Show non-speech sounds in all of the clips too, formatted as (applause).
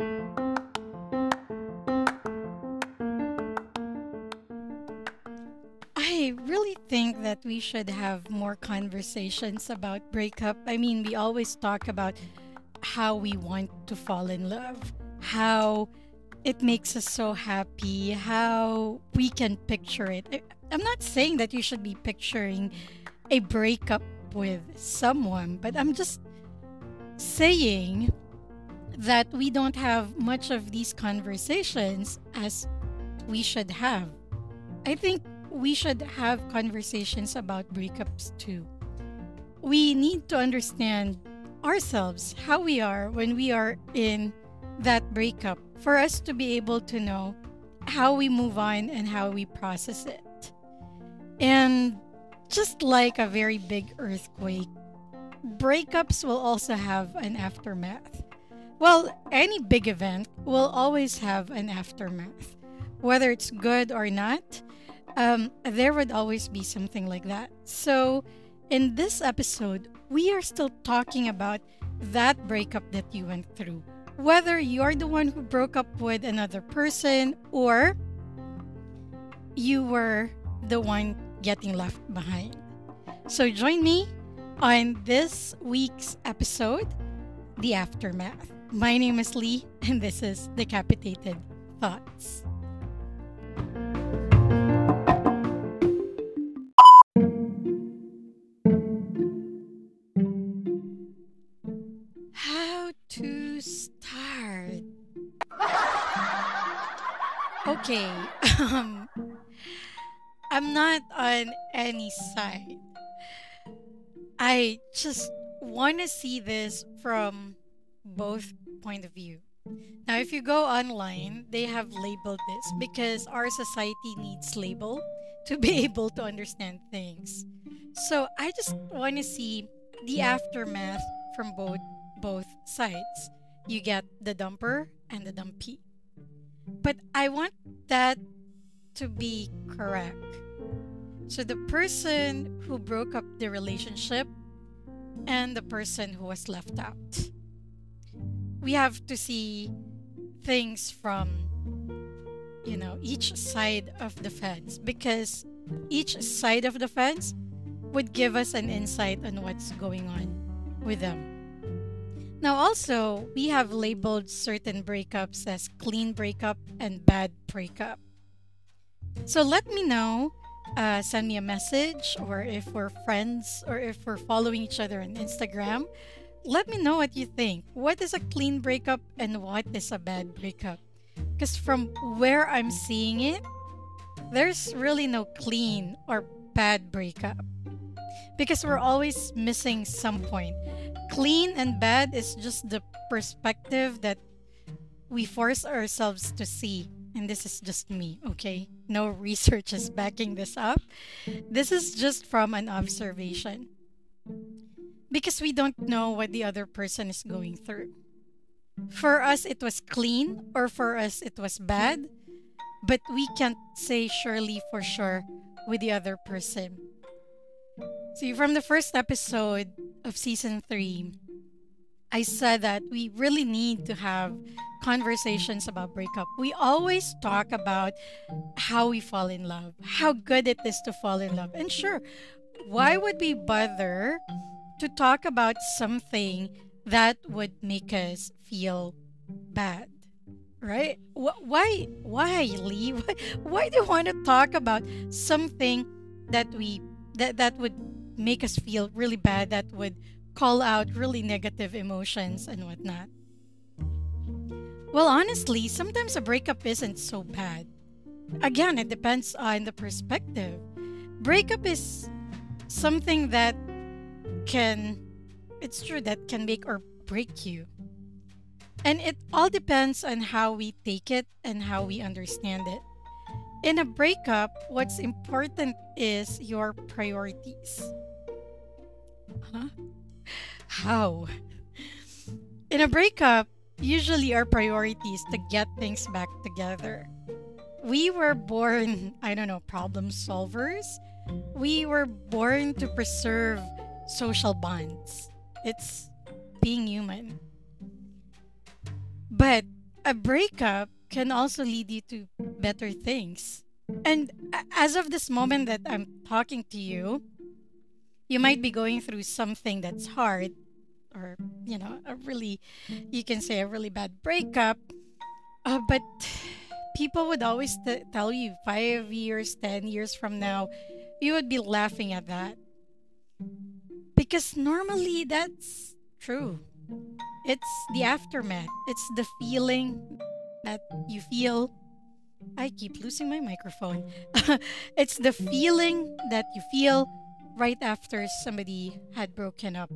I really think that we should have more conversations about breakup. I mean, we always talk about how we want to fall in love, how it makes us so happy, how we can picture it. I'm not saying that you should be picturing a breakup with someone, but I'm just saying that we don't have much of these conversations as we should have. I think we should have conversations about breakups too. We need to understand ourselves, how we are when we are in that breakup, for us to be able to know how we move on and how we process it. And just like a very big earthquake, breakups will also have an aftermath. Well, any big event will always have an aftermath. Whether it's good or not, um, there would always be something like that. So, in this episode, we are still talking about that breakup that you went through. Whether you're the one who broke up with another person or you were the one getting left behind. So, join me on this week's episode, The Aftermath. My name is Lee, and this is Decapitated Thoughts. How to start? Okay, um, I'm not on any side. I just want to see this from both point of view. Now, if you go online, they have labeled this because our society needs label to be (laughs) able to understand things. So I just want to see the aftermath from both both sides. You get the dumper and the dumpy. But I want that to be correct. So the person who broke up the relationship and the person who was left out. We have to see things from you know each side of the fence because each side of the fence would give us an insight on what's going on with them. Now, also, we have labeled certain breakups as clean breakup and bad breakup. So let me know. Uh, send me a message, or if we're friends, or if we're following each other on Instagram. Let me know what you think. What is a clean breakup and what is a bad breakup? Because from where I'm seeing it, there's really no clean or bad breakup. Because we're always missing some point. Clean and bad is just the perspective that we force ourselves to see. And this is just me, okay? No (laughs) research is backing this up. This is just from an observation. Because we don't know what the other person is going through. For us, it was clean, or for us, it was bad. But we can't say surely for sure with the other person. See, from the first episode of season three, I said that we really need to have conversations about breakup. We always talk about how we fall in love, how good it is to fall in love. And sure, why would we bother to talk about something that would make us feel bad? Right? Why, why, Lee? (laughs) Why, do you want to talk about something that we that that would make us feel really bad? That would call out really negative emotions and whatnot. Well, honestly, sometimes a breakup isn't so bad. Again, it depends on the perspective. Breakup is something that can, it's true, that can make or break you. And it all depends on how we take it and how we understand it. In a breakup, what's important is your priorities. Huh? How? In a breakup, usually our priority is to get things back together. We were born, I don't know, problem solvers. We were born to preserve social bonds. It's being human. But a breakup can also lead you to better things. And as of this moment that I'm talking to you, you might be going through something that's hard or, you know, a really, you can say a really bad breakup. Uh, but people would always t- tell you five years, 10 years from now, you would be laughing at that. Because normally that's true. It's the aftermath, it's the feeling that you feel. I keep losing my microphone. (laughs) it's the feeling that you feel right after somebody had broken up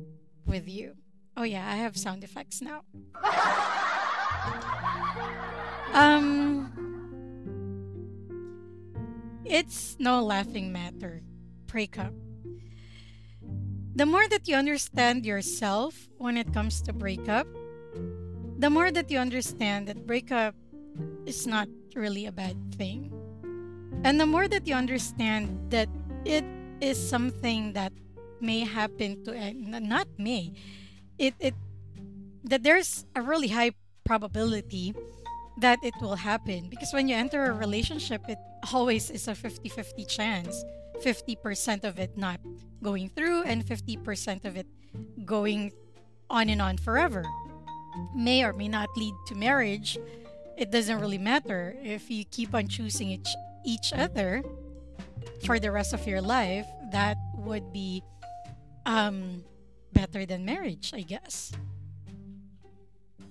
with you. Oh, yeah, I have sound effects now. (laughs) um, it's no laughing matter. Breakup. The more that you understand yourself when it comes to breakup, the more that you understand that breakup is not really a bad thing. And the more that you understand that it is something that may happen to uh, not may it it that there's a really high probability that it will happen because when you enter a relationship it always is a 50-50 chance 50% of it not going through and 50% of it going on and on forever may or may not lead to marriage it doesn't really matter if you keep on choosing each each other for the rest of your life that would be um better than marriage, I guess.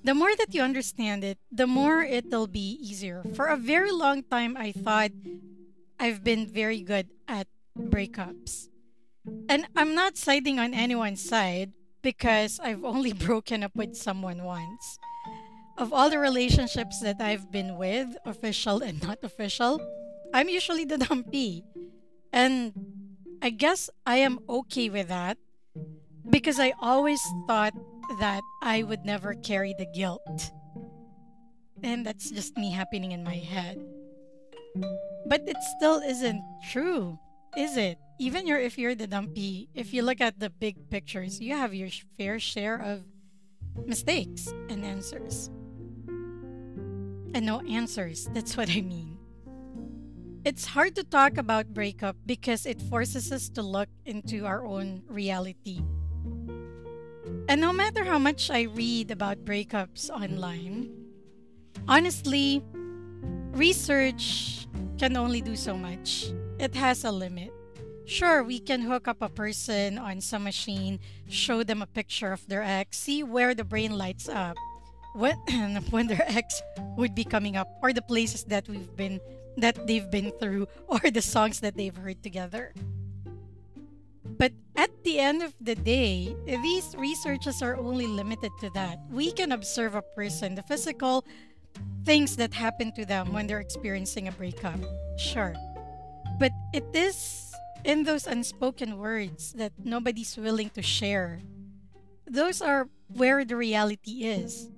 The more that you understand it, the more it'll be easier. For a very long time, I thought I've been very good breakups. And I'm not siding on anyone's side because I've only (laughs) broken up with someone once. Of all the relationships that I've been with, official and not official, I'm usually the (laughs) dumpy. And I guess I am okay with that because I always thought that I would never carry the guilt. And that's just me happening in my head. But it still isn't true, is it? Even your if you're the dumpy, if you look at the big pictures, you have your fair share of mistakes and answers. And no answers, that's what I mean. It's hard to talk about breakup because it forces us to look into our own reality and no matter how much I read about breakups online, honestly, research can only do so much. It has a limit. Sure, we can hook up a person on some machine, show them a picture of their ex, see where the brain lights up when (clears throat) when their ex would be coming up or the places that we've been that they've been through (laughs) or the songs that they've heard together. But at the end of the day, these researches are only limited to that. We can observe a person, the physical things that happen to them when they're experiencing a breakup. Sure. But it is in those unspoken words that nobody's willing to share. Those are where the reality is.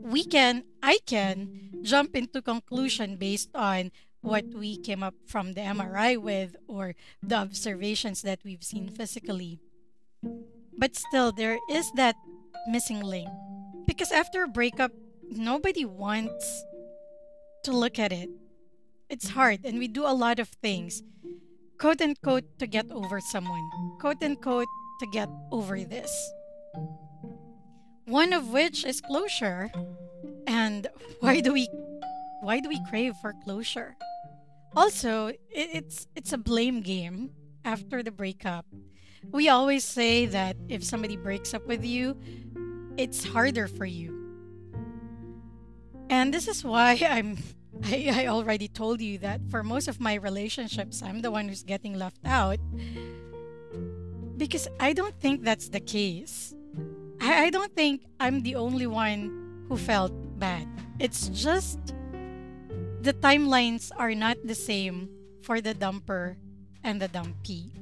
We can, I can, jump into conclusion based on what we came up from the MRI with or the observations that we've seen physically. But still, there is that missing link. Because after a breakup, nobody wants to look at it. It's mm-hmm. hard, and we do a lot of things, quote unquote, to get over someone, quote unquote, to get over this. One of which is closure. And (laughs) why do we why do we crave for closure? Also, it's it's a blame game after the breakup. We always say that if somebody breaks up with you, it's harder for you. And this is why (laughs) I'm (laughs) I, I already told you that for most of my relationships, I'm the one who's getting left out. Because I don't think that's the case. I, I don't think I'm the only one who felt bad. It's just the timelines are not the same for the dumper and the dumpy.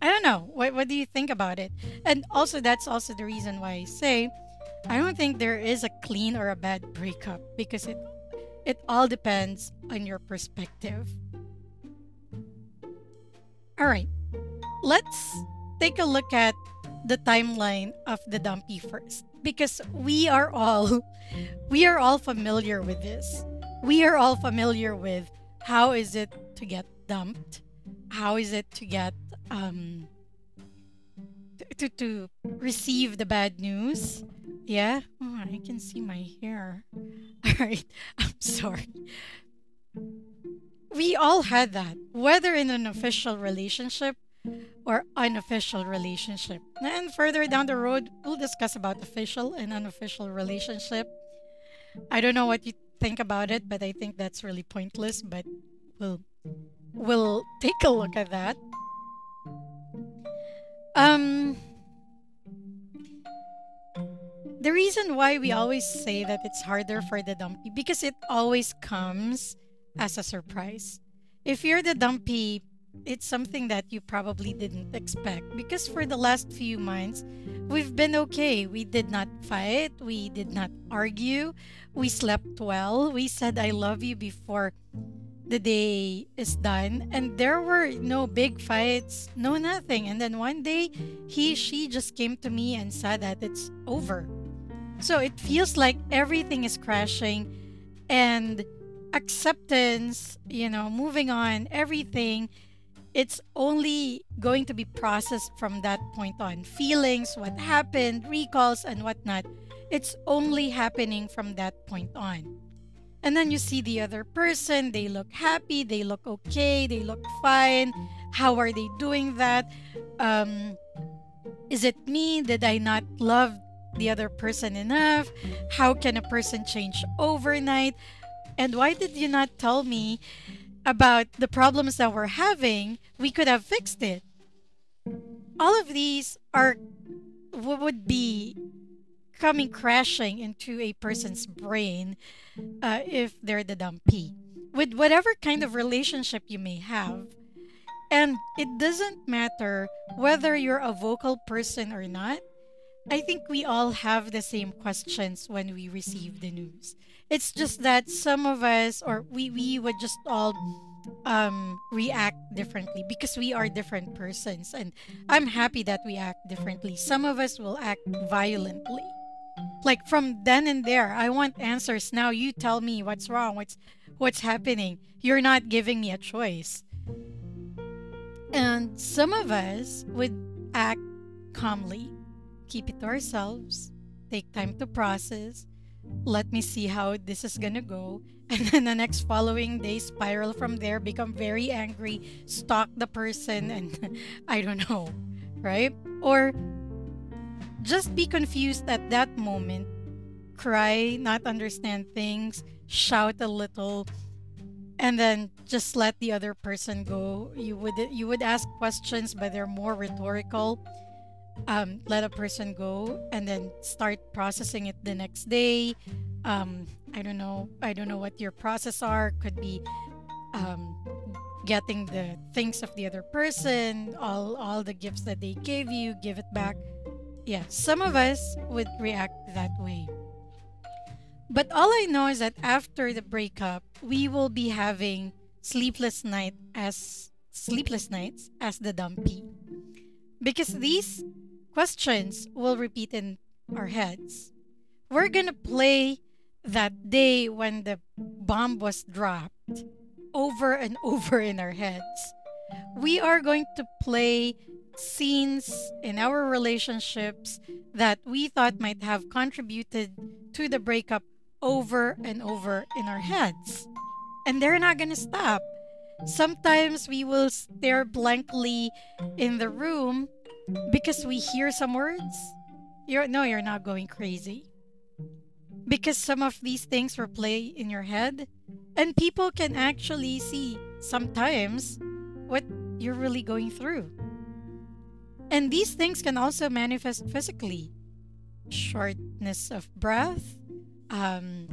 I don't know. What, what do you think about it? And also, that's also the reason why I say I don't think there is a clean or a bad breakup because it it all depends on your perspective. All right. Let's take a look at the timeline of the dumpy first. because we are all (laughs) we are all familiar with this. We are all familiar with how is it to get dumped? How is it to get um to to receive the bad news? Yeah. Oh, I can see my hair. (laughs) All right. I'm sorry. We all had that, whether in an official relationship or unofficial relationship. And further down the road, we'll discuss about official and unofficial relationship. I don't know what you think about it, but I think that's really pointless, but we'll we'll take a look at that. Um the reason why we mm-hmm. always say that it's harder for the dumpy because it always comes as a surprise. If you're the dumpy, it's something that you probably didn't expect because for the last few months we've been okay. We did not fight, we did not argue, we slept well, we said I love you before the day is done and there were no big fights, no nothing. And then one day he she just came to me and said that it's over. So it feels like everything is crashing and acceptance, you know, moving on, everything it's only going to be processed from that point on. Feelings, what happened, recalls, and whatnot. It's only happening from that point on. And then you see the other person, they look happy, they look okay, they look fine. How are they doing that? Um, is it me? Did I not love the other person enough? How can a person change overnight? And why did you not tell me about the problems that we're having, we could have fixed it. All of these are what would be coming crashing into a person's brain uh, if they're the dumpy with whatever kind of relationship you may have. And it doesn't matter whether you're a vocal person or not. I think we all have the same questions when we receive the news. It's just that some of us, or we, we would just all um, react differently because we are different persons. And I'm happy that we act differently. Some of us will act violently. Like from then and there, I want answers now. You tell me what's wrong, what's what's happening. You're not giving me a choice. And some of us would act calmly, keep it to ourselves, take time to process, let me see how this is gonna go. (laughs) And then the next following day spiral from there become very angry stalk the person and (laughs) i don't know right? Or just be confused at that moment cry not understand things shout a little and then just let the other person go. You would you would ask questions but they're more rhetorical um, let a person go and then start processing it the next day. Um, I don't know. I don't know what your process are. Could be um, getting the things of the other person, all all the gifts that they gave you, give it back. Yeah, some of us would react that way. But all I know is that after the breakup, we will be having sleepless night as sleepless nights as the dumpy. Because these questions will repeat in our heads. We're gonna play that day when the bomb was dropped over and (laughs) over in our heads. We are going to play scenes in our relationships that we thought might have contributed to the breakup over and over in our heads. And they're not going to stop. Sometimes we will stare blankly in the room because we hear some words? You're no, you're not going crazy. Because some of these things will play in your head and people can actually see sometimes what you're really going through. And these things can also manifest physically. Shortness of breath, um,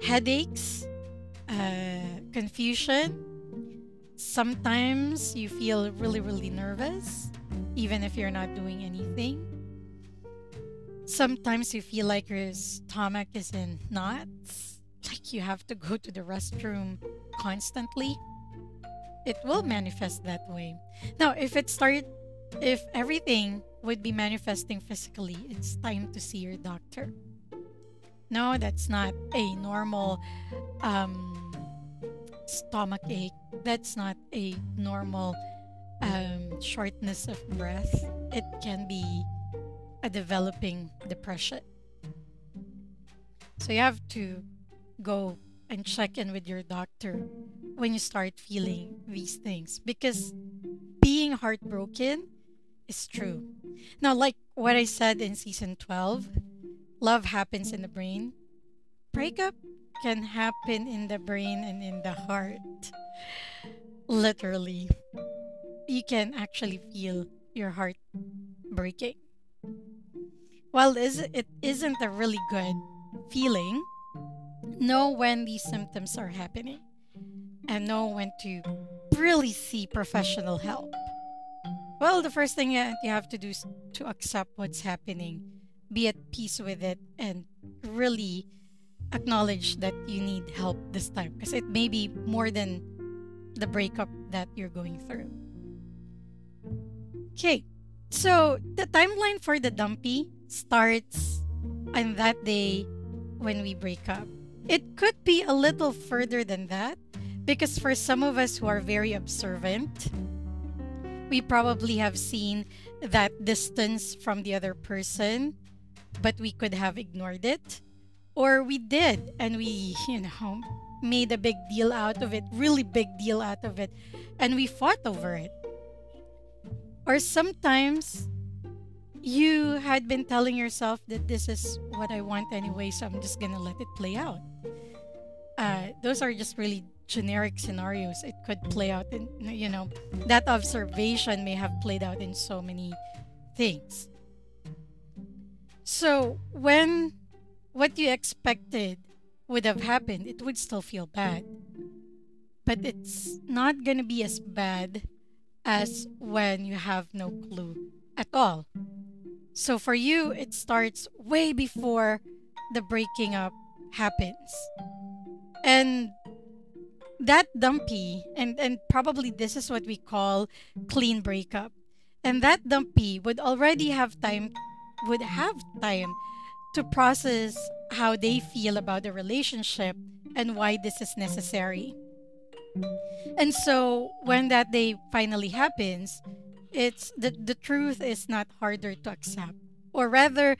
headaches, uh, confusion. Sometimes you feel really, really nervous even if you're not doing anything. Sometimes you feel like your stomach is in knots, like you have to go to the restroom constantly. It will manifest that way. Now, if it started, if everything would be manifesting physically, it's time to see your doctor. No, that's not a normal um, stomach ache. That's not a normal um, shortness of breath. It can be a developing depression. So you have to go and check in with your doctor when you start feeling these things because being heartbroken is true. Now, like what I said in season 12, love happens in the brain. Breakup can happen in the brain and in the heart. Literally. You can actually feel your heart breaking. While it isn't a really good feeling, know when these symptoms are happening and know when to really see professional help. Well, the first thing you have to do is to accept what's happening, be at peace with it, and really acknowledge that you need help this time because it may be more than the breakup that you're going through. Okay, so the timeline for the dumpy starts on that day when we break up. It could be a little further than that because for some of us who are very observant, we probably have seen that distance from the other person, but we could have ignored it. Or we did, and we, you know, made a big deal out of it, really big deal out of it, and we fought over it. Or sometimes you had been telling yourself that this is what I want anyway, so I'm just gonna let it play out. Uh, those are just really generic scenarios. It could play out in, you know, that observation may have played out in so many things. So when what you expected would have happened, it would still feel bad. But it's not gonna be as bad as when you have no clue at all. So for you, it starts way before the breaking up happens. And that dumpy, and, and probably this is what we call clean breakup. And that dumpy would already have time, would have time to process how they feel about the relationship and why this is necessary. And so when that day finally happens, it's the, the truth is not harder to accept. Or rather,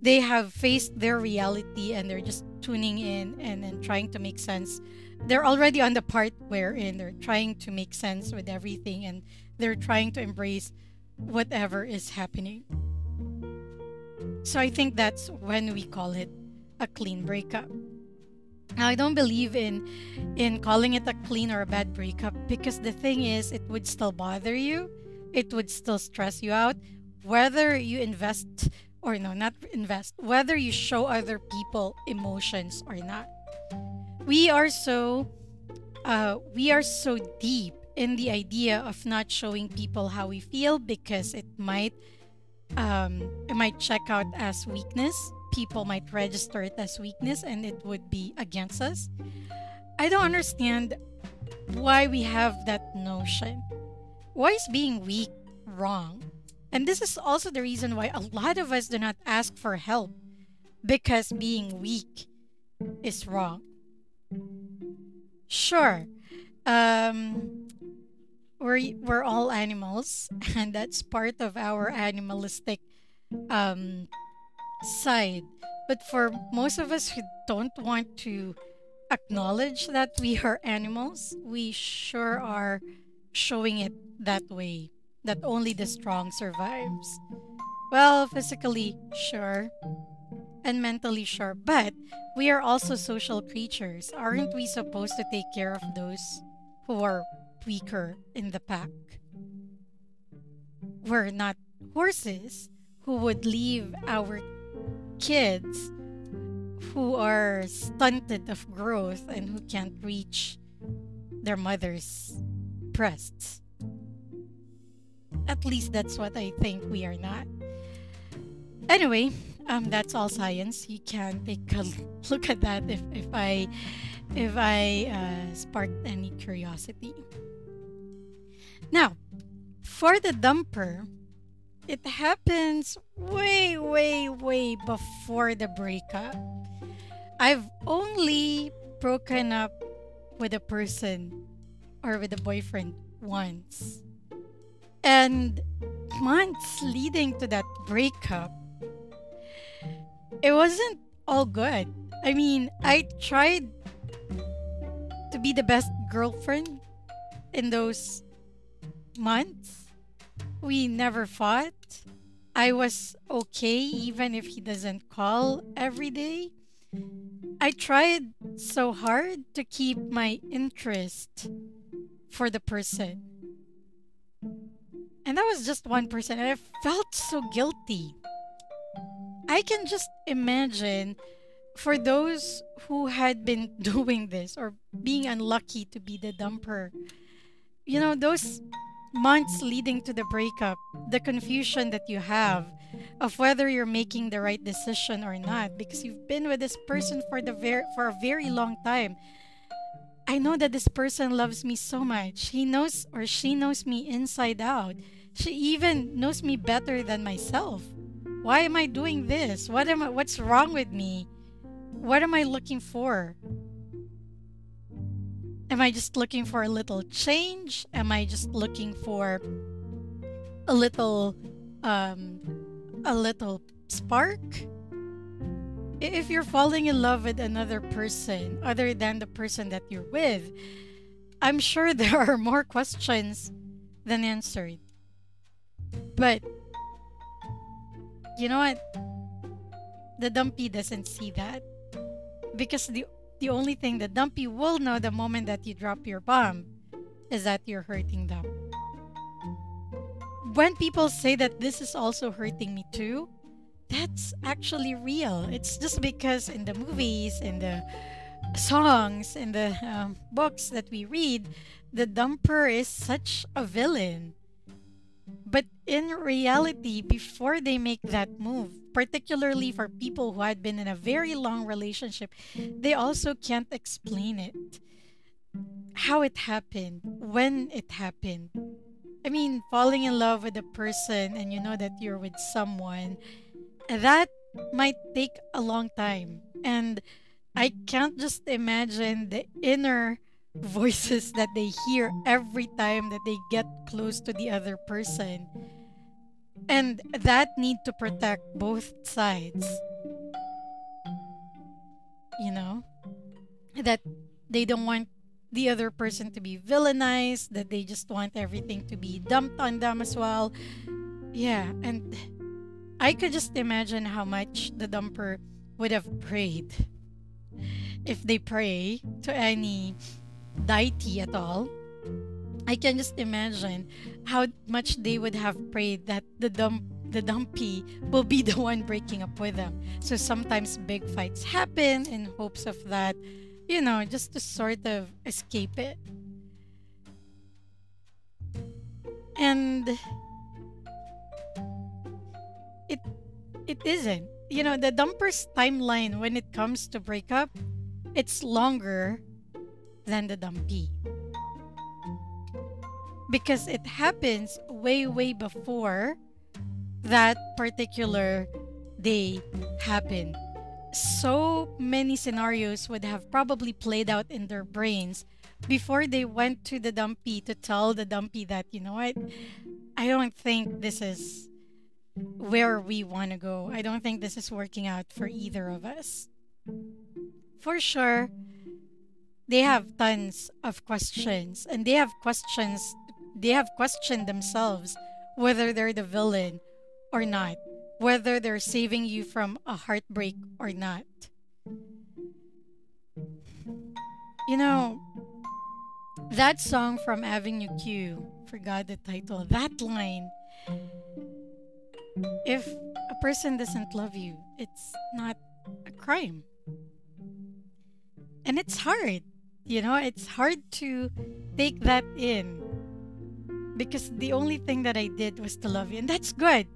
they have faced their reality and they're just tuning in and, and trying to make sense. They're already on the part wherein they're trying to make sense with everything and they're trying to embrace whatever is happening. So I think that's when we call it a clean breakup. Now I don't believe in in calling it a clean or a bad breakup because the thing is it would still bother you. It would still stress you out whether you invest or no, not invest, whether you show other people emotions or not. We are so uh, we are so deep in the idea of not showing people how we feel because it might um, it might check out as weakness people might register it as weakness and it would be against us. I don't understand why we have that notion. Why is being weak wrong? And this is also the reason why a lot of us do not ask for help because being weak is wrong. Sure, um, we're, we're all animals, (laughs) and that's part of our animalistic um, side. But for most of us who don't want to acknowledge that we are animals, we sure are showing it that way, that only the strong survives. Well, physically, sure, and mentally, sure, but we are also social creatures. Aren't we supposed to take care of those who are weaker in the pack? We're not horses who would leave our kids who are stunted of growth and who can't reach their mother's breasts. At least that's what I think we are not. Anyway, um, that's all science. You can take a (laughs) look at that if, if I if I uh, sparked any curiosity. Now, for the dumper, it happens way, way, way before the breakup. I've only broken up with a person or with a boyfriend once. And months leading to that breakup, it wasn't all good. I mean, I tried to be the best girlfriend in those months. We never fought. I was okay even if he doesn't call every day. I tried so hard to keep my interest for the person. And that was just one person, and I felt so guilty. I can just imagine for those who had been (laughs) doing this or being unlucky to be the dumper, you know, those months leading to the breakup, the confusion that you have of whether you're making the right decision or not because you've been with this person for the very for a very long time. I know that this person loves me so much. He knows or she knows me inside out. She even knows me better than myself. Why am I doing this? What am I, what's wrong with me? What am I looking for? Am I just looking for a little change? Am I just looking for a little um a little spark? If you're falling in love with another person other than the person that you're with, I'm sure (laughs) there are more questions than answered. But you know what? The dumpy doesn't see that because the the only thing the dumpy will know the moment that you drop your bomb is that you're hurting them. When people say that this is also hurting me too, that's actually real. It's just because in the movies, in the songs, in the um, books that we read, the dumper is such a villain. But in reality, before they make that move, particularly for mm-hmm. people who had been in a very long relationship, they also can't explain it. How it happened, when it happened. I mean, falling in love with a person and you know that you're with someone, that might take a long time. And I can't just imagine the inner voices that they hear every time that they get close to the other person and that need to protect both sides. You know? That they don't want the other person to be villainized that they just want everything to be dumped on them as well. Yeah and i could just imagine how much the dumper would have prayed if they pray to any deity at all I can just imagine how much they would have prayed that the dump the dumpy will be (laughs) the one breaking up with them. So sometimes big fights happen in hopes of that, you know, just to sort of escape it. And it it isn't. You know, the dumper's timeline when it comes to breakup, it's longer than the dumpy because it happens way, way before that particular day happened. So many scenarios would have probably played out in their brains before they went to the dumpy to tell the dumpy that, you know what, I don't think this is where we want to go. I don't think this is working out for either of us. For sure, they have tons of questions and they have questions they have questioned themselves whether they're the villain or not, whether they're saving you from a heartbreak or not. You know, that song from Avenue Q, forgot the title, that line, if a person doesn't love you, it's not a crime. And it's hard, you know, it's hard to take that in because the only thing that I did was to love you, and that's good.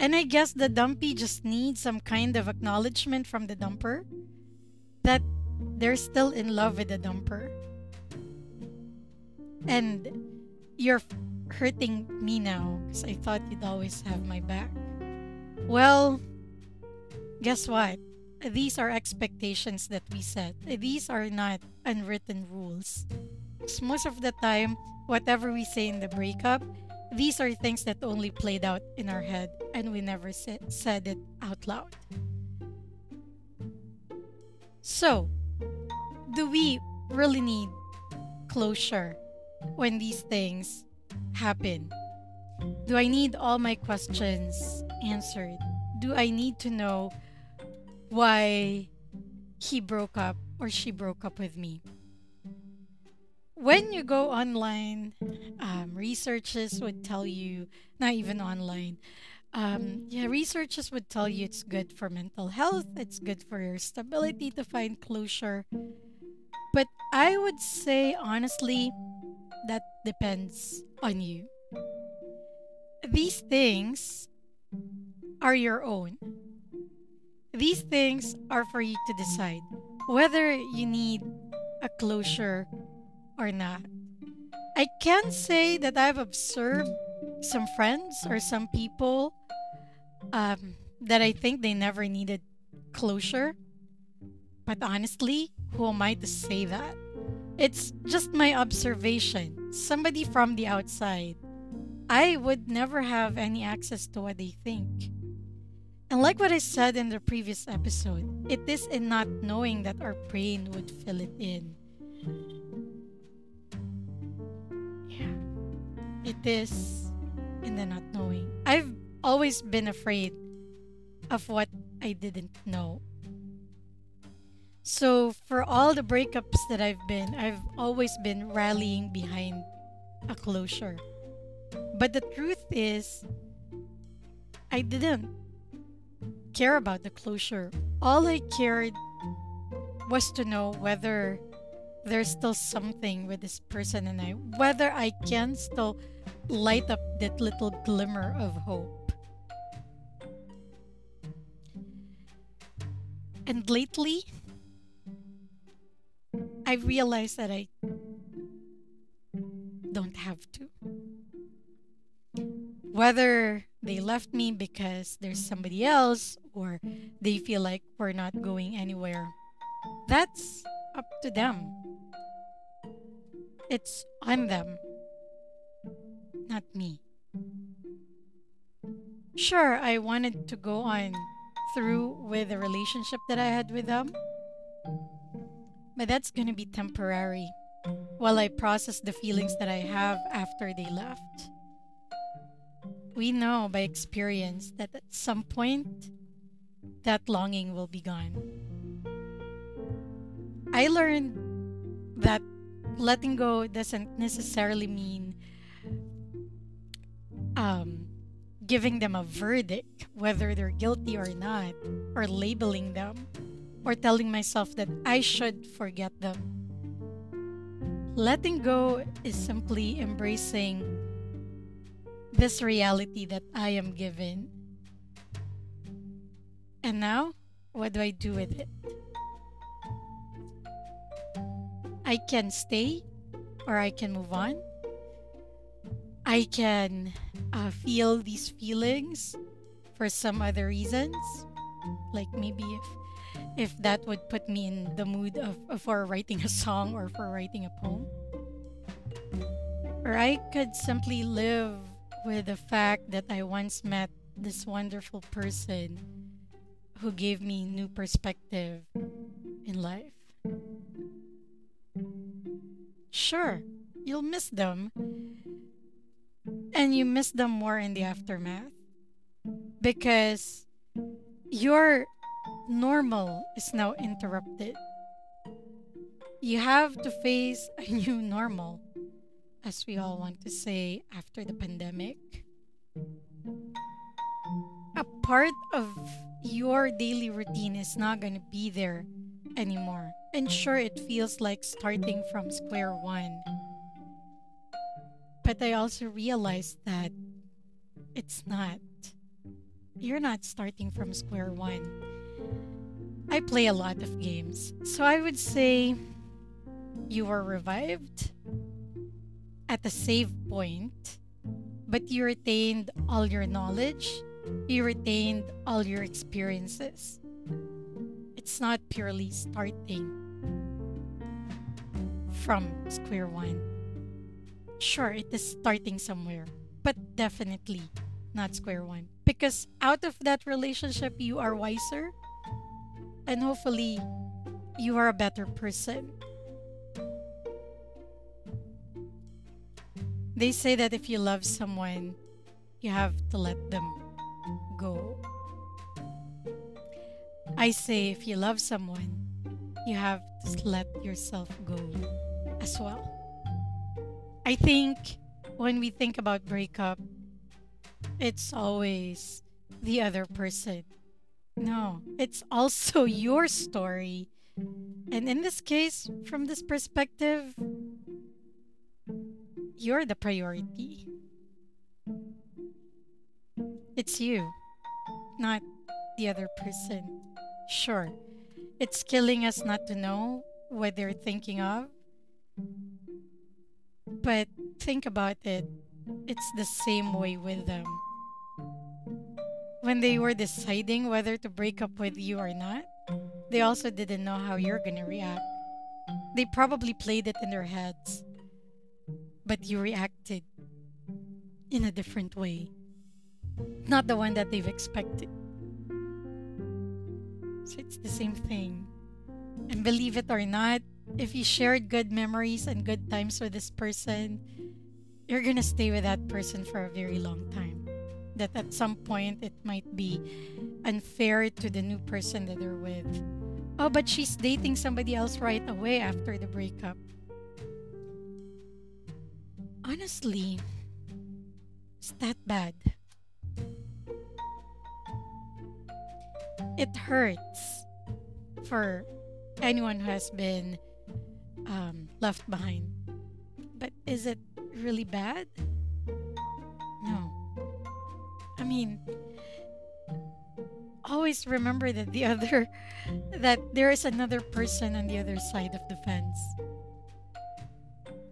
And I guess the dumpy just needs some kind of acknowledgement from the dumper that they're still in love with the dumper. And you're hurting me now because I thought you'd always have my back. Well, guess what? These are expectations that we set. These are not unwritten rules. Most of the time, whatever we say in the breakup, these are things that only played out in our head and we never said, said it out loud. So, do we really need closure when these things happen? Do I need all my questions answered? Do I need to know why he broke up or she broke up with me? When you go online, um, researchers would tell you, not even online, um, yeah, researchers would tell you it's good for mental health, it's good for your stability to find closure. But I would say, honestly, that depends on you. These things are your own. These things are for you to decide whether you need a closure or not. I can say that I've observed some friends or some people um, that I think they never needed closure. But honestly, who am I to say that? It's just my observation. Somebody from the outside. I would never have any access to what they think. And like what I said in the previous episode, it is in not knowing that our brain would fill it in. It is in the not knowing. I've always been afraid of what I didn't know. So, for all the breakups that I've been, I've always been rallying behind a closure. But the truth is, I didn't care about the closure. All I cared was to know whether there's still something with this person and I, whether I can still light up that little glimmer of hope. And lately, I realized that I don't have to. Whether they left me because there's somebody else or they feel like we're not going anywhere, that's up to them. It's on them, not me. Sure, I wanted to go on through with the relationship that I had with them. But that's gonna be temporary while I process the feelings that I have after they left. We know by experience that at some point, that longing will be gone. I learned that letting go doesn't necessarily mean um, giving them a verdict, whether they're guilty or not, or labeling them, or telling myself that I should forget them. Letting go is simply embracing this reality that I am given. And now, what do I do with it? I can stay or I can move on. I can uh, feel these feelings for some other reasons. Like maybe if if that would put me in the mood of, of for writing a song or for writing a poem. Or i could simply live with the fact that i once met this wonderful person who gave me new perspective in life sure you'll miss them and you miss them more in the aftermath because your normal is now interrupted. You have to face a new normal, as we all want to say after the pandemic. A part of your daily routine is not going to be there anymore. And sure, it feels like starting from square one. But I also realized that it's not. You're not starting from square one. I play a lot of games, so I would say you were revived at the save point but you retained all your knowledge, you retained all your experiences. It's not purely starting from square one. Sure, it is starting somewhere, but definitely not square one. Because out of that relationship, you are wiser, and hopefully, you are a better person. They say that if you love someone, you have to let them go. I say if you love someone, you have to let yourself go as well. I think when we think about breakup, it's always the other person. No, it's also (laughs) your story. And in this case, from this perspective, you're the priority. It's you, not the other person. Sure, it's killing us not to know what they're thinking of. But think about it, it's the same way with them. When they were deciding whether to break up with you or not, they also didn't know how you're gonna react. They probably played it in their heads but you reacted in a different way, not the one that they've expected. So it's the same thing. And believe it or not, if you shared good memories and good times with this person, you're gonna stay with that person for a very long time. That at some point it might be unfair to the new person that they're with. Oh, but she's dating somebody else right away after the breakup. Honestly, it's that bad. It hurts for anyone who has been um, left behind. But is it really bad? No. I mean, always remember that the (laughs) other, that there is another person on the other side of the fence.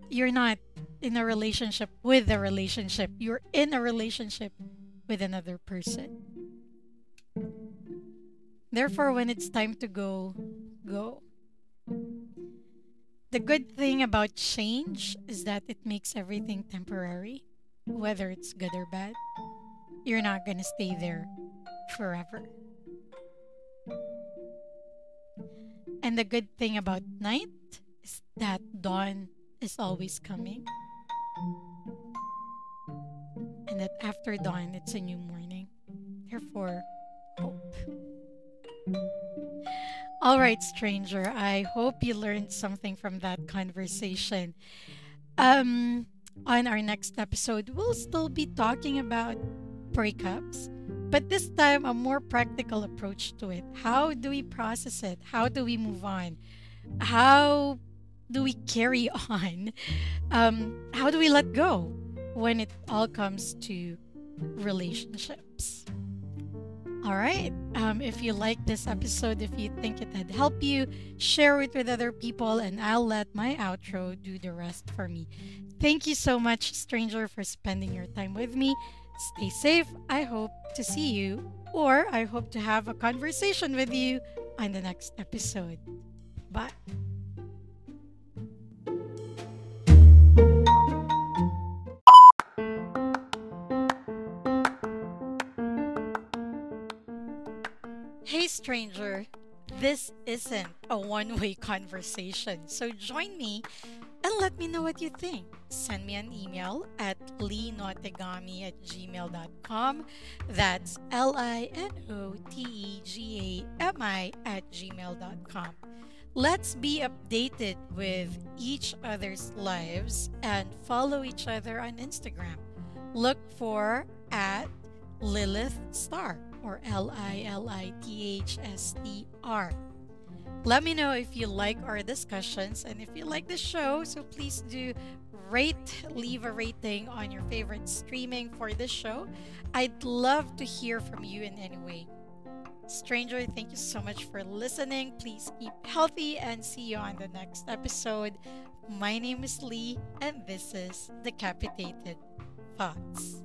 You're not in a relationship with a relationship. You're in a relationship with another person. Therefore, when it's time to go, go. The good thing about change is that it makes everything temporary, whether it's good or bad. You're not going to stay there forever. And the good thing about night is that dawn is always coming and that after dawn it's a new morning. Therefore, hope. All right, stranger. I hope you learned something from that conversation. Um, on our next episode, we'll still be talking about breakups, but this time a more practical approach to it. How do we process it? How do we move on? How do we carry (laughs) on? Um, how do we let go when it all comes to relationships? All right. Um, if you like this episode, if you think it had helped you, share it with other people, and I'll let my outro do the rest for me. Thank you so much, stranger, for spending your time with me. Stay safe. I hope to see you, or I hope to have a conversation with you on the next episode. Bye. Hey, stranger. This isn't a one way conversation, so join me and let me know what you think. Send me an email at linotegami at gmail.com. That's L I N O T E G A M I at gmail.com. Let's be updated with each other's lives and follow each other on Instagram. Look for at Lilith Star or L I L I T H S T R. Let me know if you like our discussions and if you like the show. So please do rate, leave a rating on your favorite streaming for this show. I'd love to hear from you in any way. Stranger, thank you so much for listening. Please keep healthy and see you on the next episode. My name is Lee, and this is Decapitated Thoughts.